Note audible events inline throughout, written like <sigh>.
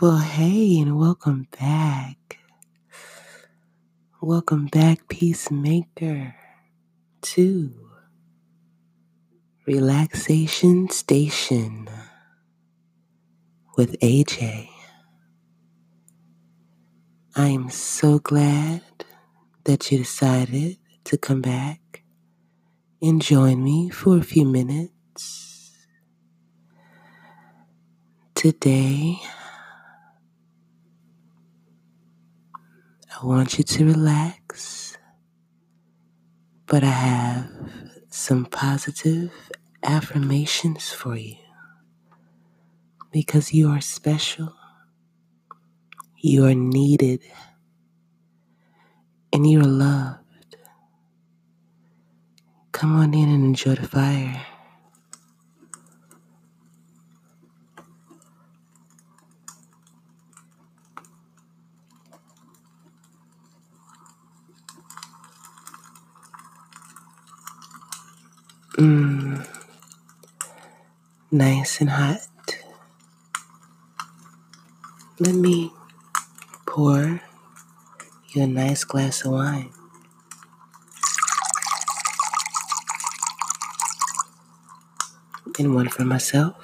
Well, hey, and welcome back. Welcome back, Peacemaker, to Relaxation Station with AJ. I am so glad that you decided to come back and join me for a few minutes. Today, I want you to relax, but I have some positive affirmations for you because you are special, you are needed, and you are loved. Come on in and enjoy the fire. Mmm, nice and hot. Let me pour you a nice glass of wine. And one for myself.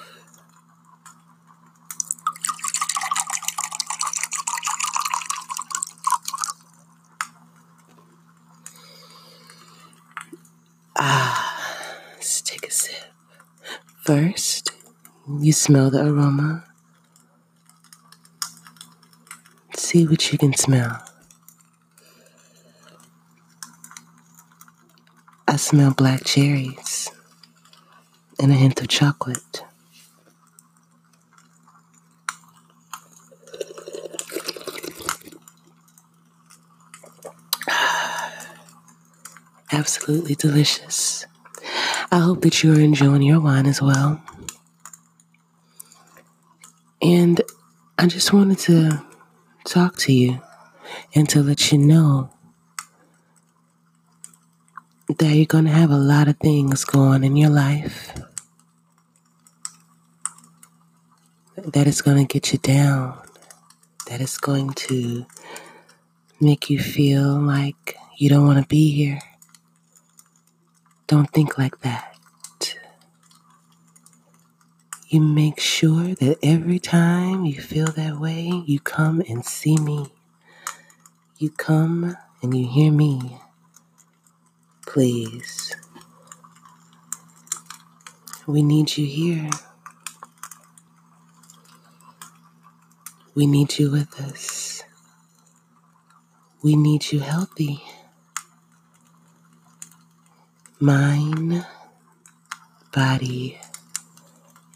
Ah, take a sip. First, you smell the aroma. See what you can smell. I smell black cherries and a hint of chocolate. <sighs> Absolutely delicious. I hope that you're enjoying your wine as well. And I just wanted to talk to you and to let you know that you're going to have a lot of things going in your life that is going to get you down, that is going to make you feel like you don't want to be here. Don't think like that. You make sure that every time you feel that way, you come and see me. You come and you hear me. Please. We need you here. We need you with us. We need you healthy. Mind, body,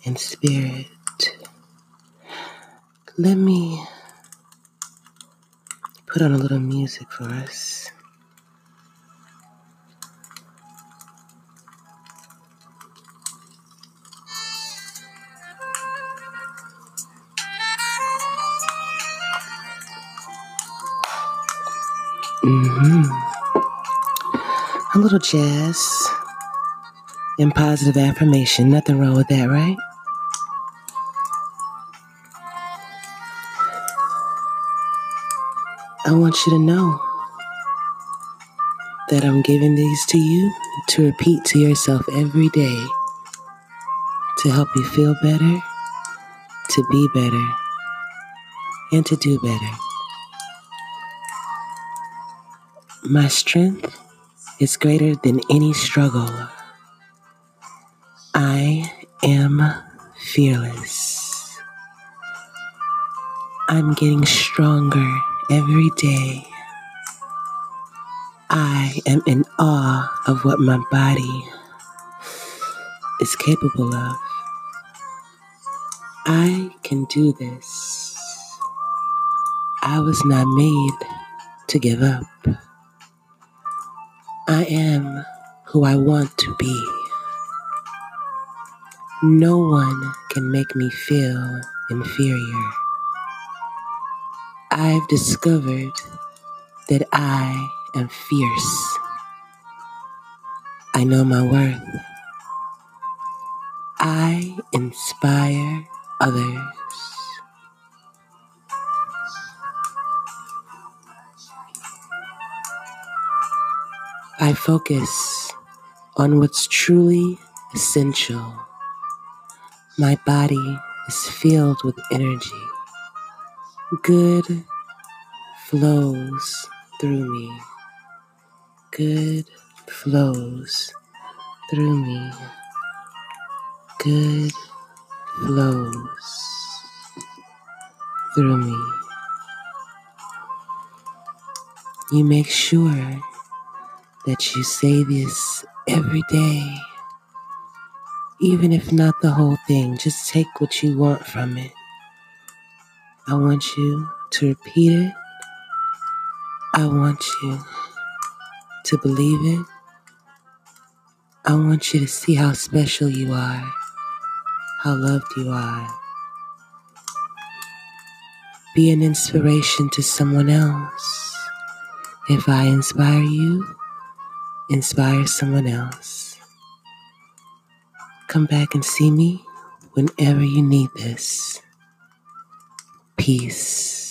and spirit. Let me put on a little music for us. hmm A little jazz and positive affirmation. Nothing wrong with that, right? I want you to know that I'm giving these to you to repeat to yourself every day to help you feel better, to be better, and to do better. My strength is greater than any struggle. I am fearless. I'm getting stronger every day. I am in awe of what my body is capable of. I can do this. I was not made to give up. I am who I want to be. No one can make me feel inferior. I've discovered that I am fierce. I know my worth. I inspire others. I focus on what's truly essential. My body is filled with energy. Good flows through me. Good flows through me. Good flows through me. You make sure that you say this every day, even if not the whole thing, just take what you want from it. I want you to repeat it. I want you to believe it. I want you to see how special you are, how loved you are. Be an inspiration to someone else. If I inspire you, inspire someone else. Come back and see me whenever you need this. Peace.